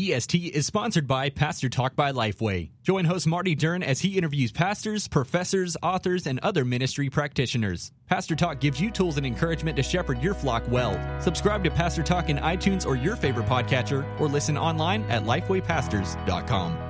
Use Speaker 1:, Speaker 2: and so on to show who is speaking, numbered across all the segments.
Speaker 1: EST is sponsored by Pastor Talk by Lifeway. Join host Marty Duren as he interviews pastors, professors, authors, and other ministry practitioners. Pastor Talk gives you tools and encouragement to shepherd your flock well. Subscribe to Pastor Talk in iTunes or your favorite podcatcher, or listen online at lifewaypastors.com.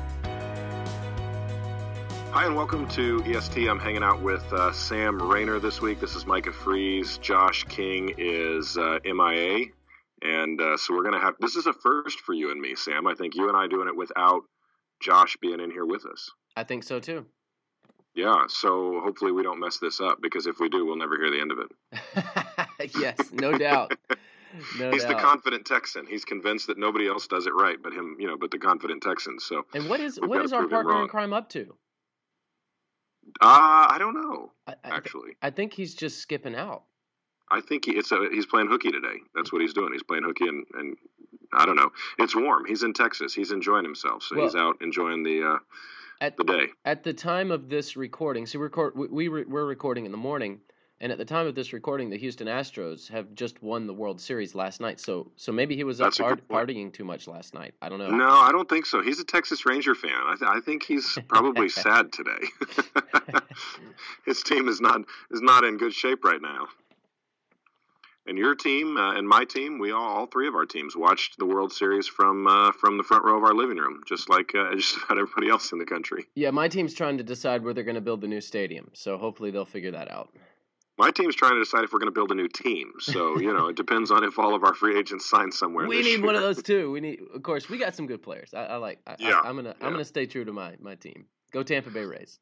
Speaker 2: Hi, and welcome to EST. I'm hanging out with uh, Sam Rainer this week. This is Micah Fries. Josh King is uh, MIA. And uh, so we're going to have this is a first for you and me, Sam. I think you and I doing it without Josh being in here with us.
Speaker 3: I think so too.
Speaker 2: Yeah, so hopefully we don't mess this up because if we do, we'll never hear the end of
Speaker 3: it. yes, no doubt. No
Speaker 2: He's
Speaker 3: doubt.
Speaker 2: the confident Texan. He's convinced that nobody else does it right, but him, you know, but the confident Texan. So,
Speaker 3: and what is what is our partner in crime up to?
Speaker 2: Uh, I don't know.
Speaker 3: I, I
Speaker 2: actually,
Speaker 3: th- I think he's just skipping out.
Speaker 2: I think he, it's a, he's playing hooky today. That's what he's doing. He's playing hooky, and, and I don't know. It's warm. He's in Texas. He's enjoying himself, so well, he's out enjoying the uh,
Speaker 3: at
Speaker 2: the day.
Speaker 3: At the time of this recording, so we record we, we re, we're recording in the morning, and at the time of this recording, the Houston Astros have just won the World Series last night. So so maybe he was up part, partying too much last night. I don't know.
Speaker 2: No, I don't think so. He's a Texas Ranger fan. I, th- I think he's probably sad today. His team is not is not in good shape right now. And your team uh, and my team, we all, all three of our teams, watched the World Series from uh, from the front row of our living room, just like uh, just about everybody else in the country.
Speaker 3: Yeah, my team's trying to decide where they're going to build the new stadium, so hopefully they'll figure that out.
Speaker 2: My team's trying to decide if we're going to build a new team. So you know, it depends on if all of our free agents sign somewhere.
Speaker 3: We need
Speaker 2: year.
Speaker 3: one of those too. We need, of course, we got some good players. I, I like. I, yeah, I, am gonna yeah. I'm gonna stay true to my my team. Go Tampa Bay Rays.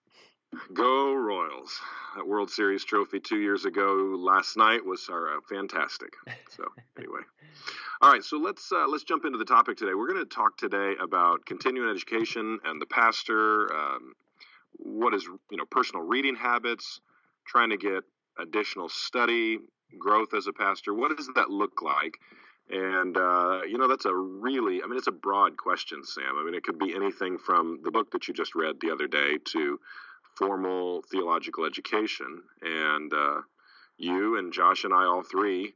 Speaker 2: Go Royals! That World Series trophy two years ago last night was uh, fantastic. So anyway, all right. So let's uh, let's jump into the topic today. We're going to talk today about continuing education and the pastor. Um, what is you know personal reading habits, trying to get additional study, growth as a pastor. What does that look like? And, uh, you know, that's a really, I mean, it's a broad question, Sam. I mean, it could be anything from the book that you just read the other day to formal theological education. And uh, you and Josh and I, all three,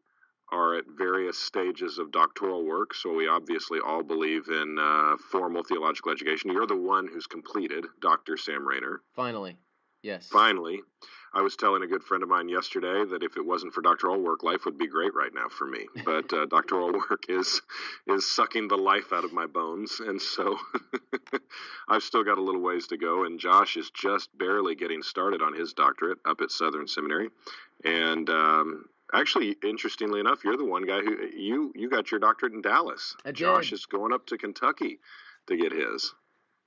Speaker 2: are at various stages of doctoral work. So we obviously all believe in uh, formal theological education. You're the one who's completed, Dr. Sam Rainer.
Speaker 3: Finally. Yes.
Speaker 2: Finally. I was telling a good friend of mine yesterday that if it wasn't for doctoral work, life would be great right now for me. But uh, doctoral work is is sucking the life out of my bones, and so I've still got a little ways to go. And Josh is just barely getting started on his doctorate up at Southern Seminary, and um, actually, interestingly enough, you're the one guy who you you got your doctorate in Dallas. Josh is going up to Kentucky to get his.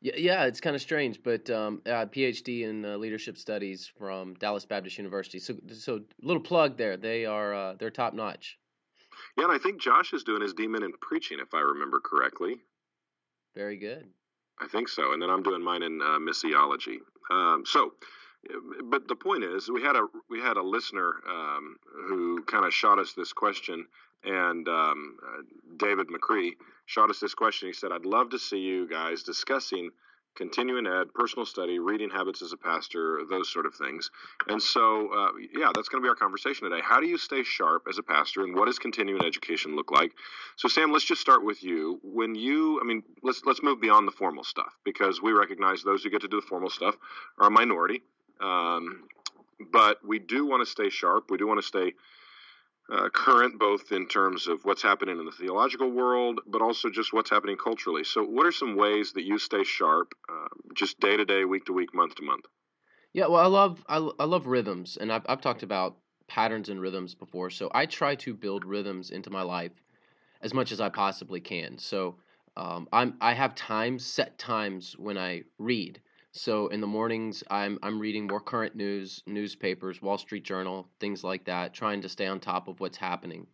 Speaker 3: Yeah, yeah, it's kind of strange, but um, uh, PhD in uh, leadership studies from Dallas Baptist University. So, so little plug there. They are uh, they're top notch.
Speaker 2: Yeah, and I think Josh is doing his DMin in preaching, if I remember correctly.
Speaker 3: Very good.
Speaker 2: I think so, and then I'm doing mine in uh, missiology. Um, so, but the point is, we had a we had a listener um, who kind of shot us this question, and um, uh, David McCree shot us this question. He said, "I'd love to see you guys discussing continuing ed, personal study, reading habits as a pastor, those sort of things." And so, uh, yeah, that's going to be our conversation today. How do you stay sharp as a pastor, and what does continuing education look like? So, Sam, let's just start with you. When you, I mean, let's let's move beyond the formal stuff because we recognize those who get to do the formal stuff are a minority. Um, but we do want to stay sharp. We do want to stay uh, current, both in terms of what's happening in the theological world, but also just what's happening culturally. So, what are some ways that you stay sharp, uh, just day to day, week to week, month to month?
Speaker 3: Yeah, well, I love I, I love rhythms, and I've I've talked about patterns and rhythms before. So I try to build rhythms into my life as much as I possibly can. So um, I'm I have times set times when I read. So in the mornings, I'm I'm reading more current news, newspapers, Wall Street Journal, things like that, trying to stay on top of what's happening.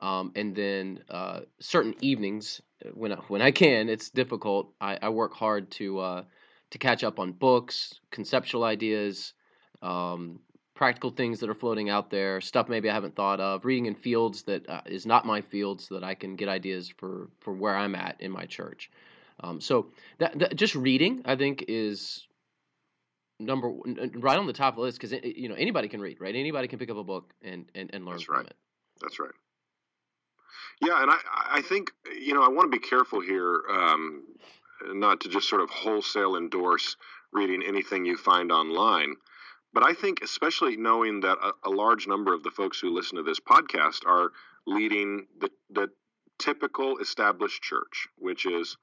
Speaker 3: Um, and then uh, certain evenings, uh, when I, when I can, it's difficult. I, I work hard to uh, to catch up on books, conceptual ideas, um, practical things that are floating out there, stuff maybe I haven't thought of, reading in fields that uh, is not my field so that I can get ideas for, for where I'm at in my church. Um, so that, that, just reading, I think, is number right on the top of the list because you know anybody can read, right? Anybody can pick up a book and and, and learn
Speaker 2: That's
Speaker 3: from
Speaker 2: right.
Speaker 3: it.
Speaker 2: That's right. Yeah, and I I think you know I want to be careful here, um, not to just sort of wholesale endorse reading anything you find online. But I think, especially knowing that a, a large number of the folks who listen to this podcast are leading the, the typical established church, which is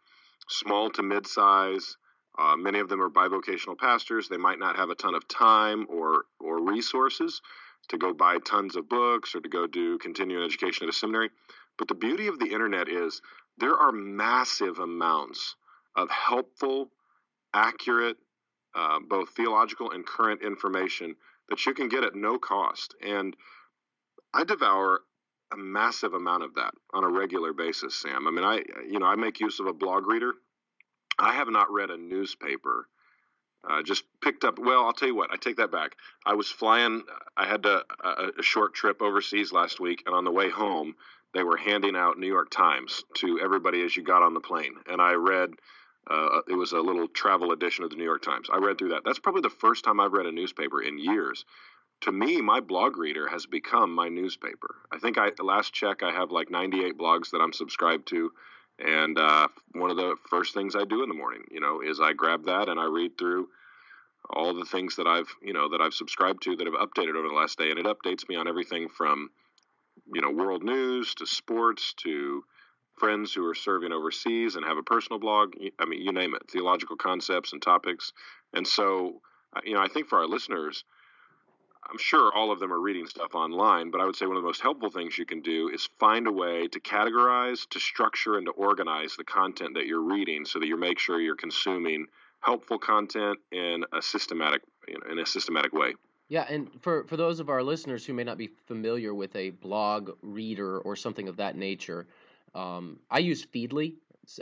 Speaker 2: small to mid size. Uh, many of them are bivocational pastors. They might not have a ton of time or or resources to go buy tons of books or to go do continuing education at a seminary. But the beauty of the internet is there are massive amounts of helpful, accurate, uh, both theological and current information that you can get at no cost. And I devour a massive amount of that on a regular basis, Sam. I mean, I you know I make use of a blog reader. I have not read a newspaper. Uh, just picked up. Well, I'll tell you what. I take that back. I was flying. I had to, a, a short trip overseas last week, and on the way home, they were handing out New York Times to everybody as you got on the plane, and I read uh, it was a little travel edition of the New York Times. I read through that. That's probably the first time I've read a newspaper in years. To me, my blog reader has become my newspaper. I think I last check I have like 98 blogs that I'm subscribed to, and uh, one of the first things I do in the morning, you know, is I grab that and I read through all the things that I've you know that I've subscribed to that have updated over the last day, and it updates me on everything from you know world news to sports to friends who are serving overseas and have a personal blog. I mean, you name it, theological concepts and topics. And so, uh, you know, I think for our listeners, I'm sure all of them are reading stuff online, but I would say one of the most helpful things you can do is find a way to categorize, to structure, and to organize the content that you're reading so that you make sure you're consuming helpful content in a systematic you know, in a systematic way.
Speaker 3: Yeah, and for, for those of our listeners who may not be familiar with a blog reader or something of that nature, um, I use Feedly.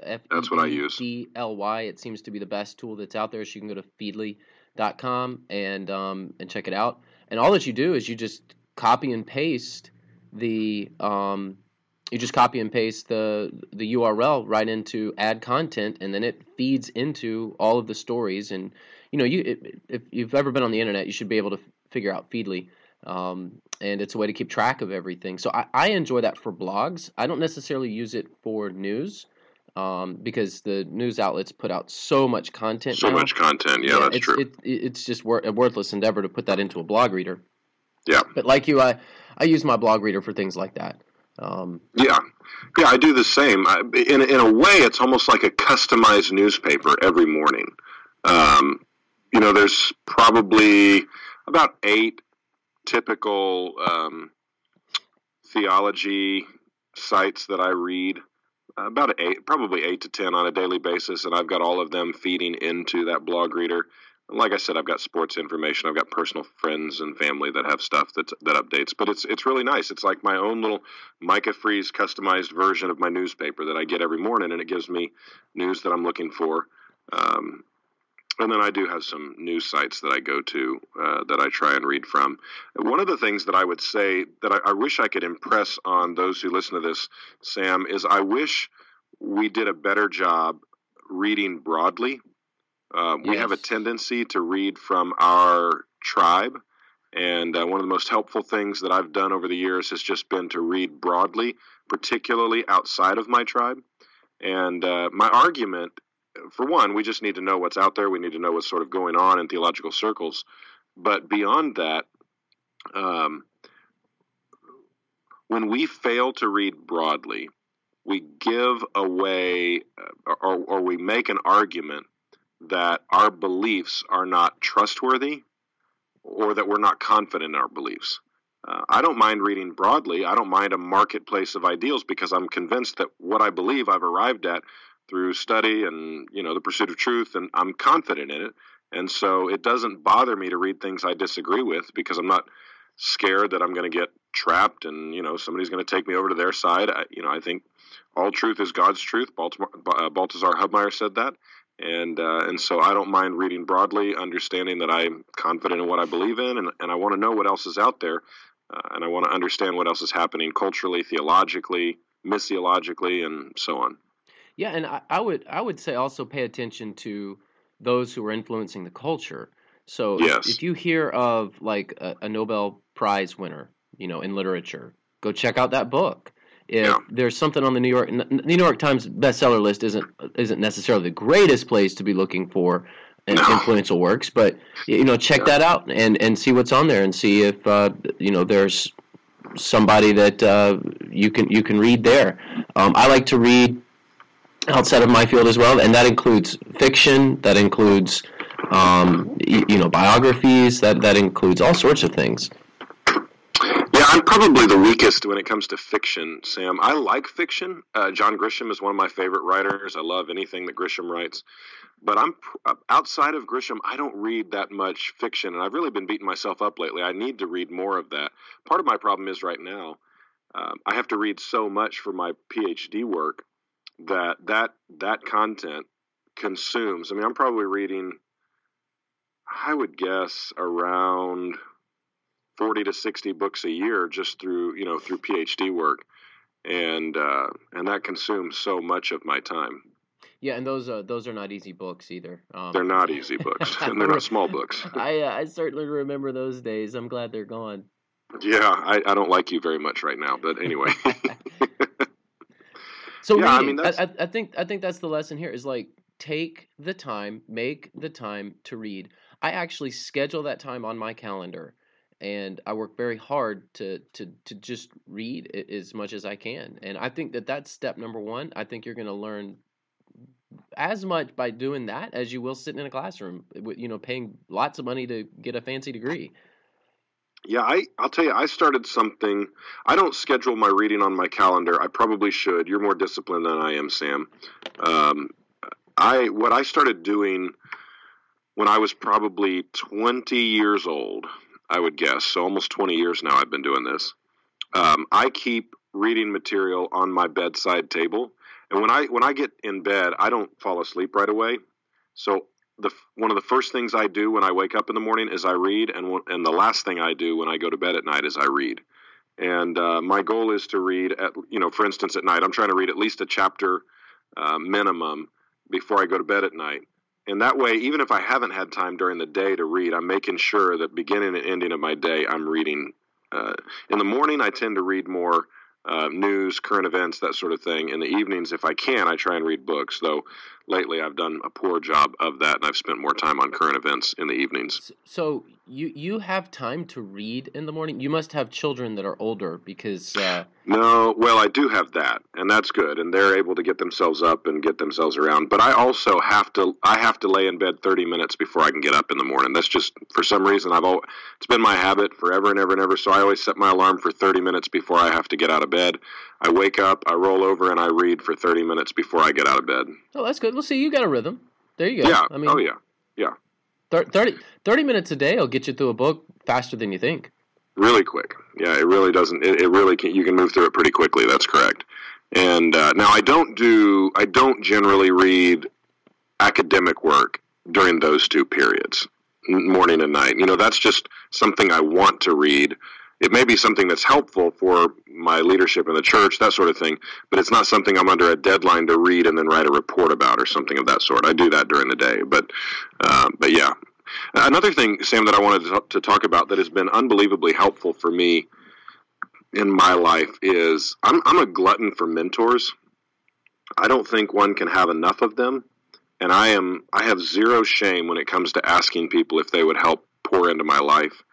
Speaker 2: That's what I use.
Speaker 3: D-L-Y. It seems to be the best tool that's out there. So you can go to feedly.com and um, and check it out. And all that you do is you just copy and paste the um, you just copy and paste the the URL right into add content, and then it feeds into all of the stories. And you know, you if you've ever been on the internet, you should be able to figure out Feedly. Um, and it's a way to keep track of everything. So I, I, enjoy that for blogs. I don't necessarily use it for news um, because the news outlets put out so much content.
Speaker 2: So
Speaker 3: now.
Speaker 2: much content, yeah, yeah that's
Speaker 3: it's,
Speaker 2: true.
Speaker 3: It, it's just wor- a worthless endeavor to put that into a blog reader.
Speaker 2: Yeah.
Speaker 3: But like you, I, I use my blog reader for things like that. Um,
Speaker 2: yeah, yeah, I do the same. I, in in a way, it's almost like a customized newspaper every morning. Um, you know, there's probably about eight typical um, theology sites that I read. About eight, probably eight to ten on a daily basis, and I've got all of them feeding into that blog reader. And like I said, I've got sports information. I've got personal friends and family that have stuff that that updates. But it's it's really nice. It's like my own little Micah Fries customized version of my newspaper that I get every morning, and it gives me news that I'm looking for. Um, and then I do have some news sites that I go to uh, that I try and read from. One of the things that I would say that I, I, wish I could impress on those who listen to this, Sam, is I wish we did a better job reading broadly. Uh, yes. We have a tendency to read from our tribe. And uh, one of the most helpful things that I've done over the years has just been to read broadly, particularly outside of my tribe. And uh, my argument for one, we just need to know what's out there. We need to know what's sort of going on in theological circles. But beyond that, um, when we fail to read broadly, we give away uh, or, or we make an argument that our beliefs are not trustworthy or that we're not confident in our beliefs. Uh, I don't mind reading broadly. I don't mind a marketplace of ideals because I'm convinced that what I believe I've arrived at through study and you know the pursuit of truth and I'm confident in it. And so it doesn't bother me to read things I disagree with because I'm not scared that I'm going to get trapped and you know somebody's going to take me over to their side. I, you know I think all truth is God's truth. Baltimore, uh, Balthasar Hubmaier said that. And uh, and so I don't mind reading broadly, understanding that I'm confident in what I believe in, and, and I want to know what else is out there, uh, and I want to understand what else is happening culturally, theologically, missiologically, and so on.
Speaker 3: Yeah, and I, I would I would say also pay attention to those who are influencing the culture. So
Speaker 2: yes.
Speaker 3: if, you hear of like a, a Nobel Prize winner, you know, in literature, go check out that book if yeah. there's something on the New York New York Times bestseller list isn't isn't necessarily the greatest place to be looking for no. influential works, but you know check yeah. that out and and see what's on there and see if uh, you know there's somebody that uh, you can you can read there. Um, I like to read outside of my field as well, and that includes fiction, that includes um, you, you know biographies, that that includes all sorts of things.
Speaker 2: Yeah, I'm probably the weakest when it comes to fiction, Sam. I like fiction. Uh, John Grisham is one of my favorite writers. I love anything that Grisham writes. But I'm uh, outside of Grisham, I don't read that much fiction, and I've really been beating myself up lately. I need to read more of that. Part of my problem is right now, um, I have to read so much for my PhD work that that that content consumes. I mean, I'm probably reading, I would guess, around 40 to 60 books a year just through you know through phd work. And uh, and that consumes so much of my time.
Speaker 3: Yeah and those uh, those are not easy books either.
Speaker 2: Um, they're not easy books. And they're not small books.
Speaker 3: I uh, i certainly remember those days. I'm glad they're gone.
Speaker 2: Yeah i, I don't like you very much right now but anyway
Speaker 3: so yeah, reading, I, mean, I, I think i think that's the lesson here is like take the time make the time to read i actually schedule that time on my calendar and I work very hard to to to just read as much as I can. And I think that that's step number one. I think you're going to learn as much by doing that as you will sitting in a classroom, eh, you know, paying lots of money to get a fancy degree.
Speaker 2: Yeah, I I'll tell you, I started something. I don't schedule my reading on my calendar. I probably should. You're more disciplined than I am, Sam. Um, I what I started doing when I was probably 20 years old I would guess. So almost 20 years now I've been doing this. Um, I keep reading material on my bedside table, and when I when I get in bed, I don't fall asleep right away. So the one of the first things I do when I wake up in the morning is I read, and and the last thing I do when I go to bed at night is I read. And uh, my goal is to read at you know, for instance, at night I'm trying to read at least a chapter uh, minimum before I go to bed at night and that way even if i haven't had time during the day to read i'm making sure that beginning and ending of my day i'm reading uh, in the morning i tend to read more uh, news current events that sort of thing in the evenings if i can i try and read books though lately I've done a poor job of that, and I've spent more time on current events in the evenings.
Speaker 3: So you you have time to read in the morning. You must have children that are older because. Uh...
Speaker 2: No, well, I do have that, and that's good, and they're able to get themselves up and get themselves around. But I also have to I have to lay in bed thirty minutes before I can get up in the morning. That's just for some reason I've always, it's been my habit forever and ever and ever. So I always set my alarm for thirty minutes before I have to get out of bed. I wake up, I roll over, and I read for thirty minutes before I get out of bed.
Speaker 3: Oh, that's good. Well, see, you got a rhythm. There you
Speaker 2: go. Yeah. I mean, oh yeah, yeah.
Speaker 3: 30, 30 minutes a day will get you through a book faster than you think.
Speaker 2: Really quick. Yeah, it really doesn't. It, it really can. You can move through it pretty quickly. That's correct. And uh, now I don't do. I don't generally read academic work during those two periods, morning and night. You know, that's just something I want to read it may be something that's helpful for my leadership in the church, that sort of thing, but it's not something I'm under a deadline to read and then write a report about or something of that sort. I do that during the day, but uh, but yeah. Another thing, Sam, that I wanted to talk about that has been unbelievably helpful for me in my life is I'm, I'm a glutton for mentors. I don't think one can have enough of them, and I am I have zero shame when it comes to asking people if they would help pour into my life.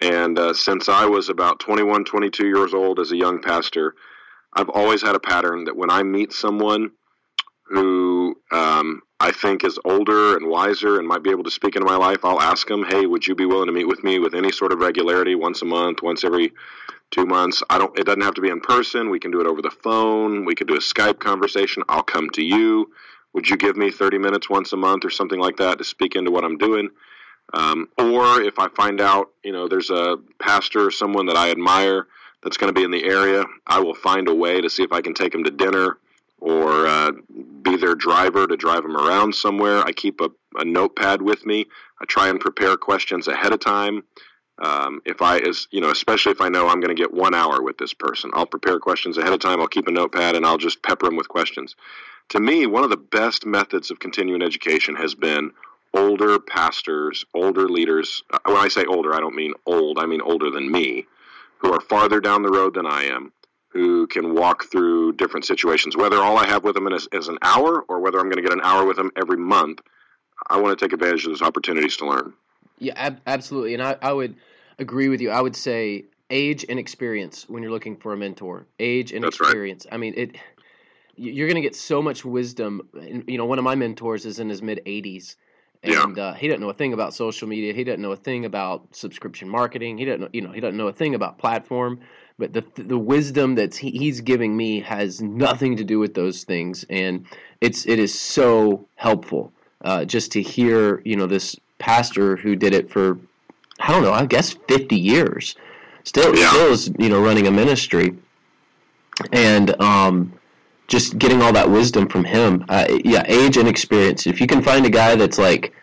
Speaker 2: And uh, since I was about 21, 22 years old as a young pastor, I've always had a pattern that when I meet someone who um, I think is older and wiser and might be able to speak into my life, I'll ask them, "Hey, would you be willing to meet with me with any sort of regularity, once a month, once every two months? I don't. It doesn't have to be in person. We can do it over the phone. We can do a Skype conversation. I'll come to you. Would you give me 30 minutes once a month or something like that to speak into what I'm doing?" Um, or if I find out, you know, there's a pastor or someone that I admire that's going to be in the area, I will find a way to see if I can take him to dinner or uh, be their driver to drive them around somewhere. I keep a, a notepad with me. I try and prepare questions ahead of time. Um, if I is you know, especially if I know I'm going to get one hour with this person, I'll prepare questions ahead of time. I'll keep a notepad and I'll just pepper them with questions. To me, one of the best methods of continuing education has been older pastors, older leaders. Uh, when I say older, I don't mean old. I mean older than me, who are farther down the road than I am, who can walk through different situations. Whether all I have with them is, is an hour, or whether I'm going to get an hour with them every month, I want to take advantage of those opportunities to learn.
Speaker 3: Yeah, ab- absolutely. And I, I would agree with you. I would say age and experience when you're looking for a mentor. Age and
Speaker 2: That's
Speaker 3: experience.
Speaker 2: Right.
Speaker 3: I mean, it. You're going to get so much wisdom. You know, one of my mentors is in his mid 80s, and
Speaker 2: yeah.
Speaker 3: uh, he doesn't know a thing about social media. He doesn't know a thing about subscription marketing. He doesn't know, you know, he doesn't know a thing about platform. But the the wisdom that he, he's giving me has nothing to do with those things, and it's it is so helpful uh, just to hear you know this pastor who did it for I don't know I guess fifty years, still
Speaker 2: yeah.
Speaker 3: still is you know running a ministry, and um, just getting all that wisdom from him. Uh, yeah, age and experience. If you can find a guy that's like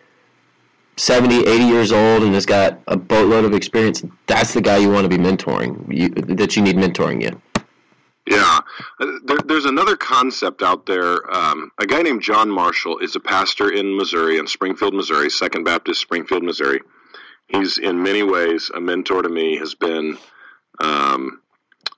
Speaker 3: 70, 80 years old and has got a boatload of experience, that's the guy you want to be mentoring, you, that you need mentoring you.
Speaker 2: Yeah. There, there's another concept out there. Um, a guy named John Marshall is a pastor in Missouri, in Springfield, Missouri, Second Baptist, Springfield, Missouri. He's in many ways a mentor to me, has been. Um,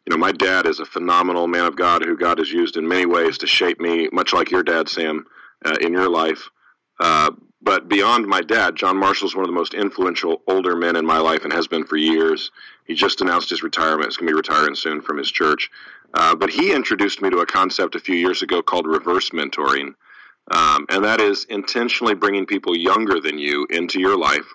Speaker 2: you know, my dad is a phenomenal man of God who God has used in many ways to shape me, much like your dad, Sam, uh, in your life. Uh, but beyond my dad, John Marshall is one of the most influential older men in my life and has been for years. He just announced his retirement. He's going to be retiring soon from his church. Uh, but he introduced me to a concept a few years ago called reverse mentoring. Um, and that is intentionally bringing people younger than you into your life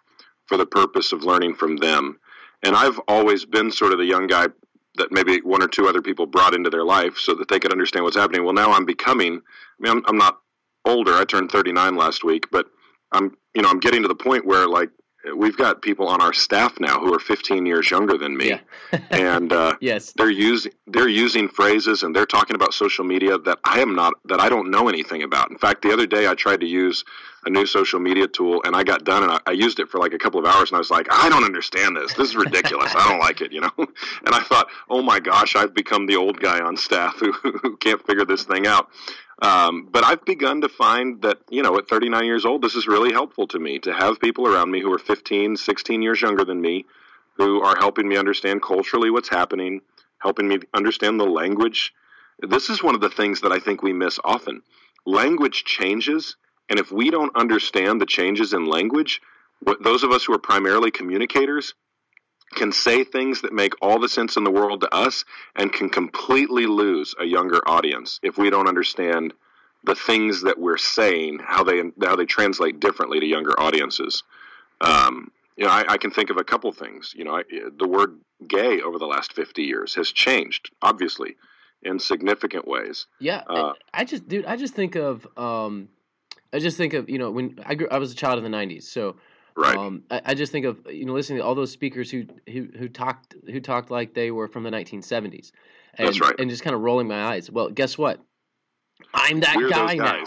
Speaker 2: for the purpose of learning from them. And I've always been sort of the young guy that maybe one or two other people brought into their life so that they could understand what's happening. Well, now I'm becoming. I mean, I'm, I'm not older. I turned 39 last week, but I'm you know I'm getting to the point where like we've got people on our staff now who are 15 years younger than me,
Speaker 3: yeah.
Speaker 2: and uh,
Speaker 3: yes,
Speaker 2: they're using they're using phrases and they're talking about social media that I am not that I don't know anything about. In fact, the other day I tried to use a new social media tool and I got done and I, I used it for like a couple of hours and I was like, I don't understand this. This is ridiculous. I don't like it, you know. And I thought, oh my gosh, I've become the old guy on staff who, who can't figure this thing out. Um, but I've begun to find that, you know, at 39 years old, this is really helpful to me to have people around me who are 15, 16 years younger than me, who are helping me understand culturally what's happening, helping me understand the language. This is one of the things that I think we miss often. Language changes, and if we don't understand the changes in language, those of us who are primarily communicators can say things that make all the sense in the world to us and can completely lose a younger audience if we don't understand the things that we're saying, how they how they translate differently to younger audiences. Um, you know, I, I, can think of a couple things. You know, I, the word "gay" over the last fifty years has changed, obviously, in significant ways.
Speaker 3: Yeah, uh, I, I, just, dude, I just think of, um, I just think of, you know, when I grew, I was a child in the '90s, so
Speaker 2: Right.
Speaker 3: Um, I, I, just think of you know listening to all those speakers who who who talked who talked like they were from the 1970s, and,
Speaker 2: That's right.
Speaker 3: and just kind of rolling my eyes. Well, guess what? I'm that
Speaker 2: We're
Speaker 3: guy now.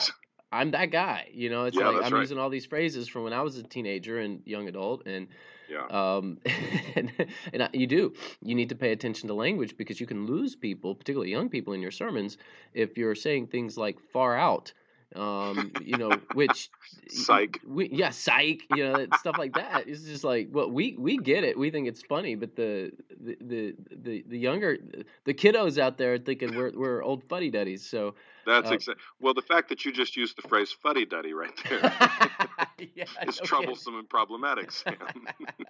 Speaker 3: I'm that guy. You know, it's
Speaker 2: Yeah,
Speaker 3: like I'm
Speaker 2: right.
Speaker 3: using all these phrases from when I was a teenager and young adult, and
Speaker 2: Yeah.
Speaker 3: um, and, and I- you do. You need to pay attention to language because you can lose people, particularly young people, in your sermons if you're saying things like "far out." Um, you know, which
Speaker 2: Psych.
Speaker 3: we, yeah, psych, you know, stuff like that. It's just like, well, we we get it. We think it's funny, but the the the the, the younger the kiddos out there are thinking we're we're old fuddy duddies. So
Speaker 2: That's
Speaker 3: uh,
Speaker 2: exactly. Well, the fact that you just used the phrase "fuddy duddy" right there
Speaker 3: yeah,
Speaker 2: is
Speaker 3: no
Speaker 2: troublesome and problematic, Sam.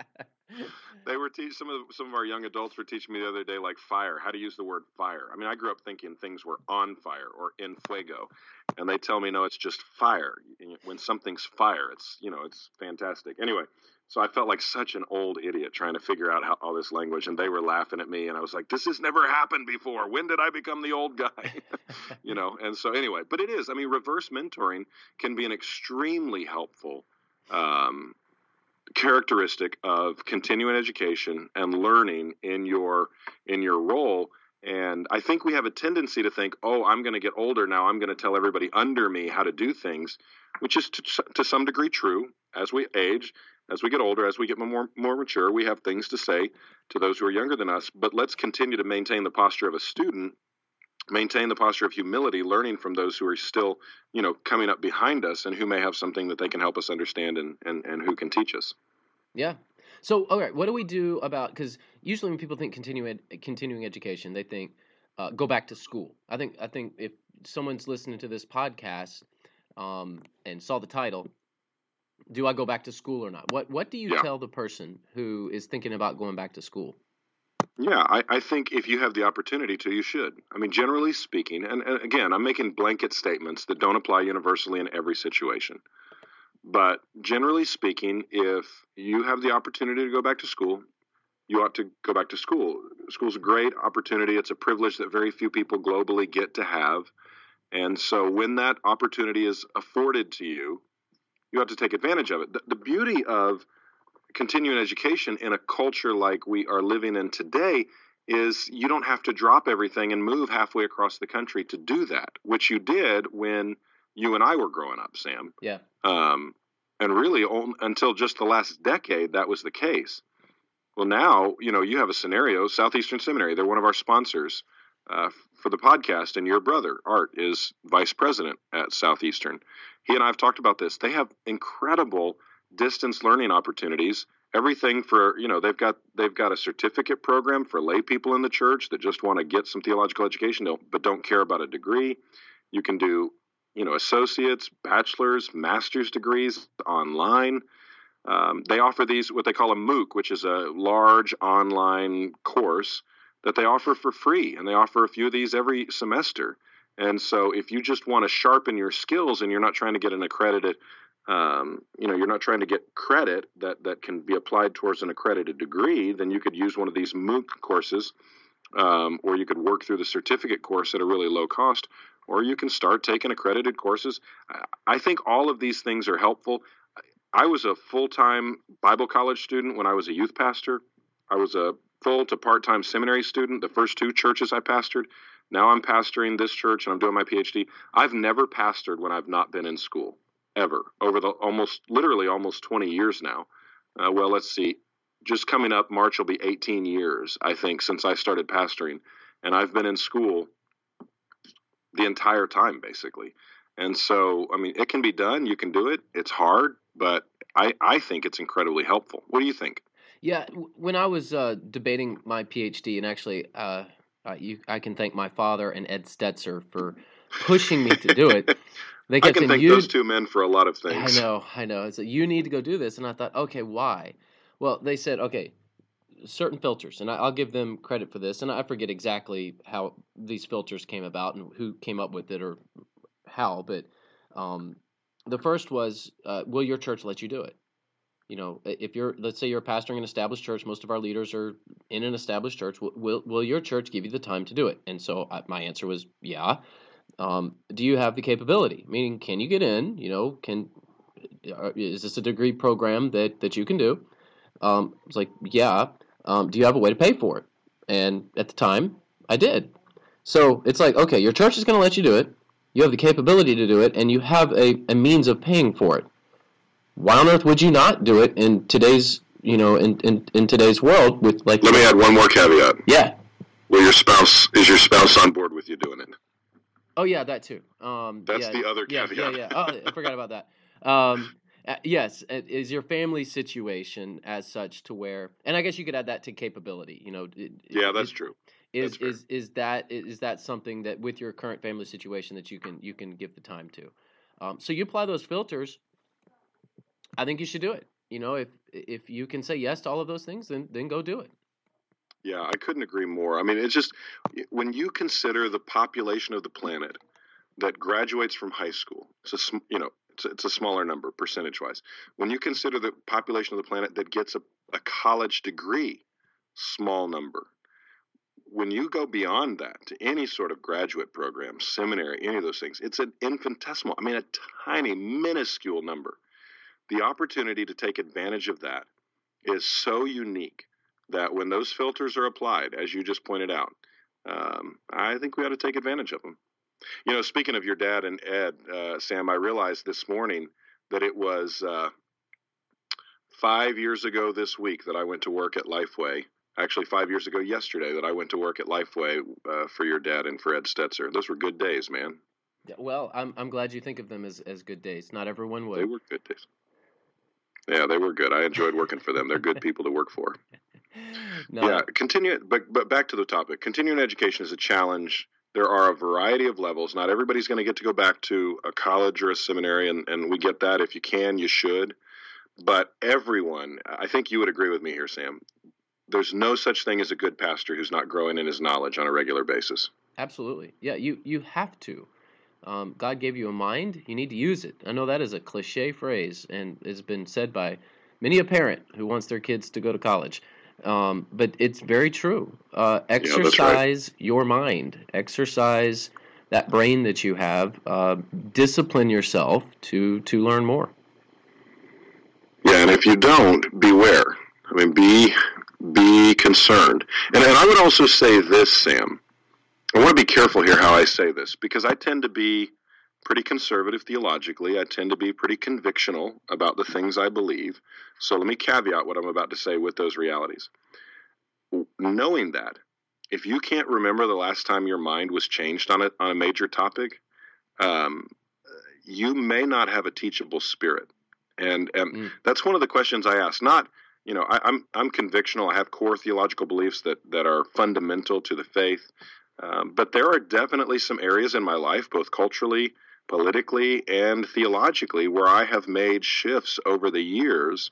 Speaker 2: they were teach some of the, some of our young adults were teaching me the other day like fire, how to use the word fire. I mean, I grew up thinking things were on fire or in fuego, and they tell me no, it's just fire. When something's fire, it's you know it's fantastic. Anyway, so I felt like such an old idiot trying to figure out how all this language, and they were laughing at me, and I was like, this has never happened before. When did I become the old guy? you know, and so anyway, but it is. I mean, reverse mentoring can be an extremely helpful. Um, characteristic of continuing education and learning in your in your role And I think we have a tendency to think, oh, I'm going to get older now. I'm going to tell everybody under me how to do things, which is to, to some degree true. As we age, as we get older, as we get more more mature, we have things to say to those who are younger than us. But let's continue to maintain the posture of a student, maintain the posture of humility, learning from those who are still, you know, coming up behind us and who may have something that they can help us understand and and, and who can teach us.
Speaker 3: Yeah. So, all right, what do we do about? Because usually when people think continuing continuing education, they think uh, go back to school. I think I think if someone's listening to this podcast um, and saw the title, do I go back to school or not? What What do you
Speaker 2: Yeah.
Speaker 3: tell the person who is thinking about going back to school?
Speaker 2: Yeah, I, I think if you have the opportunity to, you should. I mean, generally speaking, and, and again, I'm making blanket statements that don't apply universally in every situation. But generally speaking, if you have the opportunity to go back to school, you ought to go back to school. School's a great opportunity. It's a privilege that very few people globally get to have. And so when that opportunity is afforded to you, you have to take advantage of it. The, the beauty of continuing education in a culture like we are living in today is you don't have to drop everything and move halfway across the country to do that, which you did when you and I were growing up, Sam.
Speaker 3: Yeah.
Speaker 2: Um, and really, on, until just the last decade, that was the case. Well, now, you know, you have a scenario, Southeastern Seminary, they're one of our sponsors uh, for the podcast, and your brother, Art, is vice president at Southeastern. He and I have talked about this. They have incredible distance learning opportunities. Everything for you know they've got they've got a certificate program for lay people in the church that just want to get some theological education, but don't care about a degree. You can do you know associates, bachelors, master's degrees online. Um, they offer these what they call a MOOC, which is a large online course that they offer for free, and they offer a few of these every semester. And so, if you just want to sharpen your skills and you're not trying to get an accredited, um, you know, you're not trying to get credit that that can be applied towards an accredited degree, then you could use one of these MOOC courses, um, or you could work through the certificate course at a really low cost, or you can start taking accredited courses. I- think all of these things are helpful. I was a full time Bible college student when I was a youth pastor. I was a full to part time seminary student, the first two churches I pastored. Now I'm pastoring this church and I'm doing my PhD. I've never pastored when I've not been in school, ever, over the almost, literally almost 20 years now. Uh, well, let's see. Just coming up, March will be 18 years, I think, since I started pastoring. And I've been in school the entire time, basically. And so, I mean, it can be done. You can do it. It's hard, but I, I think it's incredibly helpful. What do you think?
Speaker 3: Yeah, w- when I was uh, debating my PhD, and actually, uh, uh, you, I can thank my father and Ed Stetzer for pushing me to do it. They
Speaker 2: I can
Speaker 3: saying,
Speaker 2: thank
Speaker 3: "You
Speaker 2: those two men for a lot of things.
Speaker 3: I know, I know. It's like, you need to go do this, and I thought, okay, why? Well, they said, okay, certain filters, and I, I'll give them credit for this, and I forget exactly how these filters came about and who came up with it or how, but um, the first was, uh, will your church let you do it? You know, if you're, let's say you're pastoring an established church, most of our leaders are in an established church. Will will, your church give you the time to do it? And so I, my answer was, yeah. Um, do you have the capability? Meaning, can you get in? You know, can is this a degree program that that you can do? Um, it's like, yeah. Um, do you have a way to pay for it? And at the time, I did. So it's like, okay, your church is going to let you do it. You have the capability to do it, and you have a, a means of paying for it. Why on earth would you not do it in today's, you know, in, in, in today's world with like,
Speaker 2: Let me add one more caveat.
Speaker 3: yeah,
Speaker 2: Will your spouse is your spouse on board with you doing it?
Speaker 3: Oh yeah, that too. Um,
Speaker 2: That's
Speaker 3: yeah,
Speaker 2: the other
Speaker 3: yeah,
Speaker 2: caveat.
Speaker 3: Yeah, yeah. Oh, I forgot about that. Um, uh, yes, uh, is your family situation as such to where, and I guess you could add that to capability. You know, it-
Speaker 2: Yeah, that's
Speaker 3: is,
Speaker 2: true.
Speaker 3: Is
Speaker 2: That's
Speaker 3: is is that is that something that with your current family situation that you can you can give the time to? Um, so you apply those filters. I think you should do it. You know, if if you can say yes to all of those things, then then go do it.
Speaker 2: Yeah, I couldn't agree more. I mean, it's just when you consider the population of the planet that graduates from high school, it's a you know it's a, it's a smaller number percentage wise. When you consider the population of the planet that gets a, a college degree, small number. When you go beyond that to any sort of graduate program, seminary, any of those things, it's an infinitesimal. I mean, a tiny, minuscule number. The opportunity to take advantage of that is so unique that when those filters are applied, as you just pointed out, um, I think we ought to take advantage of them. You know, speaking of your dad and Ed, uh, Sam, I realized this morning that it was uh, five years ago this week that I went to work at Lifeway. Actually, five years ago yesterday that I went to work at Lifeway uh, for your dad and for Ed Stetzer. Those were good days, man.
Speaker 3: Yeah, well, I'm I'm glad you think of them as, as good days. Not everyone would.
Speaker 2: They were good days. Yeah, they were good. I enjoyed working for them. They're good people to work for.
Speaker 3: no.
Speaker 2: Yeah, continue. But but back to the topic. Continuing education is a challenge. There are a variety of levels. Not everybody's going to get to go back to a college or a seminary, and, and we get that. If you can, you should. But everyone, I think you would agree with me here, Sam. There's no such thing as a good pastor who's not growing in his knowledge on a regular basis.
Speaker 3: Absolutely. Yeah, you you have to. Um, God gave you a mind. You need to use it. I know that is a cliche phrase and has been said by many a parent who wants their kids to go to college. Um, but it's very true. Uh, exercise
Speaker 2: right.
Speaker 3: your mind. Exercise that brain that you have. Uh, discipline yourself to to learn more.
Speaker 2: Yeah, and if you don't, beware. I mean, be be concerned. And, and I would also say this, Sam. I want to be careful here how I say this because I tend to be pretty conservative theologically. I tend to be pretty convictional about the things I believe. So let me caveat what I'm about to say with those realities. Knowing that, if you can't remember the last time your mind was changed on a, on a major topic, um, you may not have a teachable spirit. And, and mm. that's one of the questions I ask. Not, you know, I, I'm I'm convictional. I have core theological beliefs that that are fundamental to the faith. Um, but there are definitely some areas in my life, both culturally, politically, and theologically, where I have made shifts over the years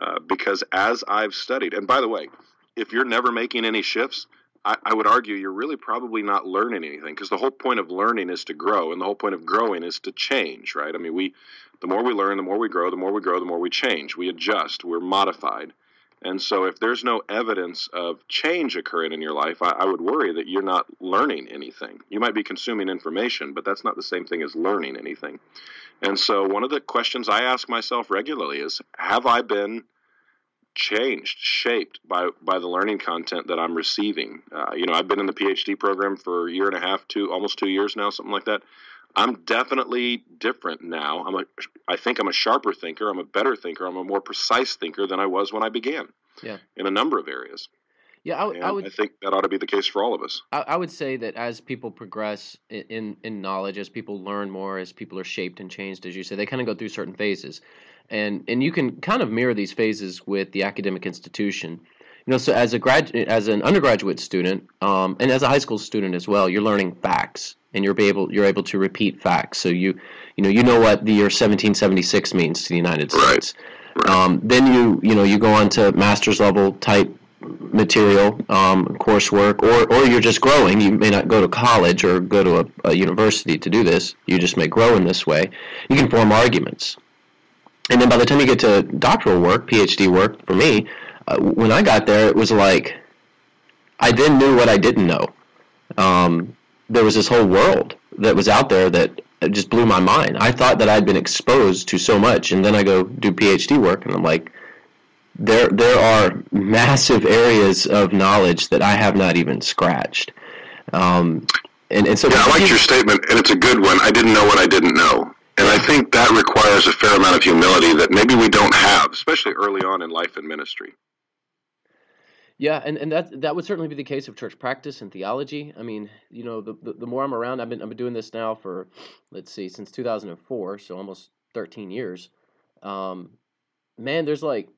Speaker 2: uh, because as I've studied, and by the way, if you're never making any shifts, I, I would argue you're really probably not learning anything because the whole point of learning is to grow, and the whole point of growing is to change, right? I mean, we, the more we learn, the more we grow, the more we grow, the more we change, we adjust, we're modified. And so, if there's no evidence of change occurring in your life, I, I, would worry that you're not learning anything. You might be consuming information, but that's not the same thing as learning anything. And so, one of the questions I ask myself regularly is Have I been changed, shaped by, by the learning content that I'm receiving? Uh, you know, I've been in the PhD program for a year and a half, two, almost two years now, something like that. I'm definitely different now. I'm a, I think I'm a sharper thinker. I'm a better thinker. I'm a more precise thinker than I was when I began.
Speaker 3: Yeah.
Speaker 2: In a number of areas.
Speaker 3: Yeah, I, would.
Speaker 2: I think that ought to be the case for all of us.
Speaker 3: I, I would say that as people progress in, in, in knowledge, as people learn more, as people are shaped and changed, as you say, they kind of go through certain phases, and and you can kind of mirror these phases with the academic institution. You know, so as a grad, as an undergraduate student, um, and as a high school student as well, you're learning facts and you're able you're able to repeat facts. So you you know you know what the year 1776 means to the United States.
Speaker 2: Right.
Speaker 3: Um, then you you know you go on to master's level type material um, coursework, or or you're just growing. You may not go to college or go to a, a university to do this. You just may grow in this way. You can form arguments, and then by the time you get to doctoral work, PhD work, for me, uh, when I got there, it was like I then knew what I didn't know. Um, there was this whole world that was out there that just blew my mind. I thought that I'd been exposed to so much, and then I go do PhD work, and I'm like, there there are massive areas of knowledge that I have not even scratched. Um, and, and so
Speaker 2: yeah, I like your statement, and it's a good one. I didn't know what I didn't know. And I think that requires a fair amount of humility that maybe we don't have, especially early on in life and ministry.
Speaker 3: Yeah, and, and that that would certainly be the case of church practice and theology. I mean, you know, the, the, the more I'm around, I've been I've been doing this now for, let's see, since 2004, so almost 13 years. Um, man, there's like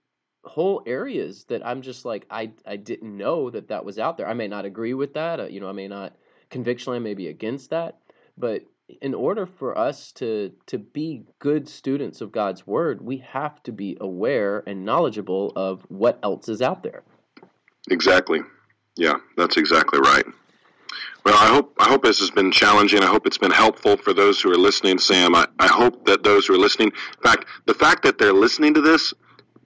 Speaker 3: whole areas that I'm just like I I didn't know that that was out there. I may not agree with that. Uh, you know, I may not convictionally I may be against that, but in order for us to to be good students of God's word, we have to be aware and knowledgeable of what else is out there.
Speaker 2: Exactly. Yeah, that's exactly right. Well, I hope I hope this has been challenging. I hope it's been helpful for those who are listening, Sam. I, I hope that those who are listening, in fact, the fact that they're listening to this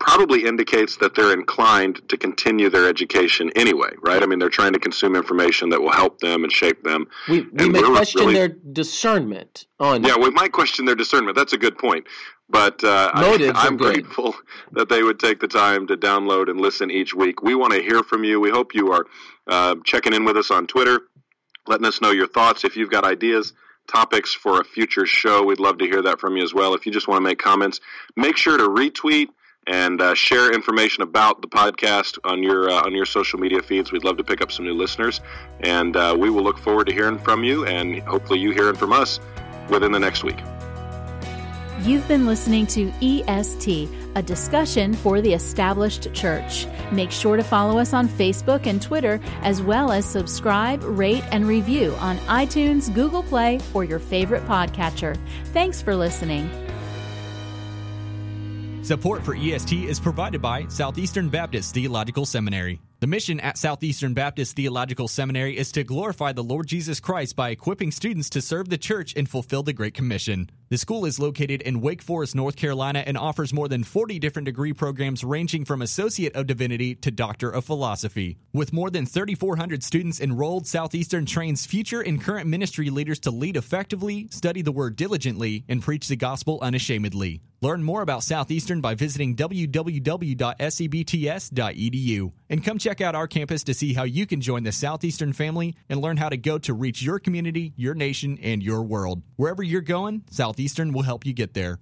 Speaker 2: probably indicates that they're inclined to continue their education anyway, right? I mean, they're trying to consume information that will help them and shape them.
Speaker 3: We, we may question really, their discernment on.
Speaker 2: Yeah, we might question their discernment. That's a good point. But uh, I, am grateful that they would take the time to download and listen each week. We want to hear from you. We hope you are uh, checking in with us on Twitter. letting us know your thoughts. If you've got ideas, topics for a future show, we'd love to hear that from you as well. If you just want to make comments, make sure to retweet and uh, share information about the podcast on your uh, on your social media feeds. We'd love to pick up some new listeners, and uh, we will look forward to hearing from you, and hopefully you hearing from us within the next week.
Speaker 4: You've been listening to EST, a discussion for the established church. Make sure to follow us on Facebook and Twitter, as well as subscribe, rate, and review on iTunes, Google Play, or your favorite podcatcher. Thanks for listening.
Speaker 1: Support for EST is provided by Southeastern Baptist Theological Seminary. The mission at Southeastern Baptist Theological Seminary is to glorify the Lord Jesus Christ by equipping students to serve the church and fulfill the Great Commission. The school is located in Wake Forest, North Carolina, and offers more than 40 different degree programs ranging from Associate of Divinity to Doctor of Philosophy. With more than 3,400 students enrolled, Southeastern trains future and current ministry leaders to lead effectively, study the Word diligently, and preach the gospel unashamedly. Learn more about Southeastern by visiting www.sebts.edu and come check out our campus to see how you can join the Southeastern family and learn how to go to reach your community, your nation, and your world. Wherever you're going, Southeastern will help you get there.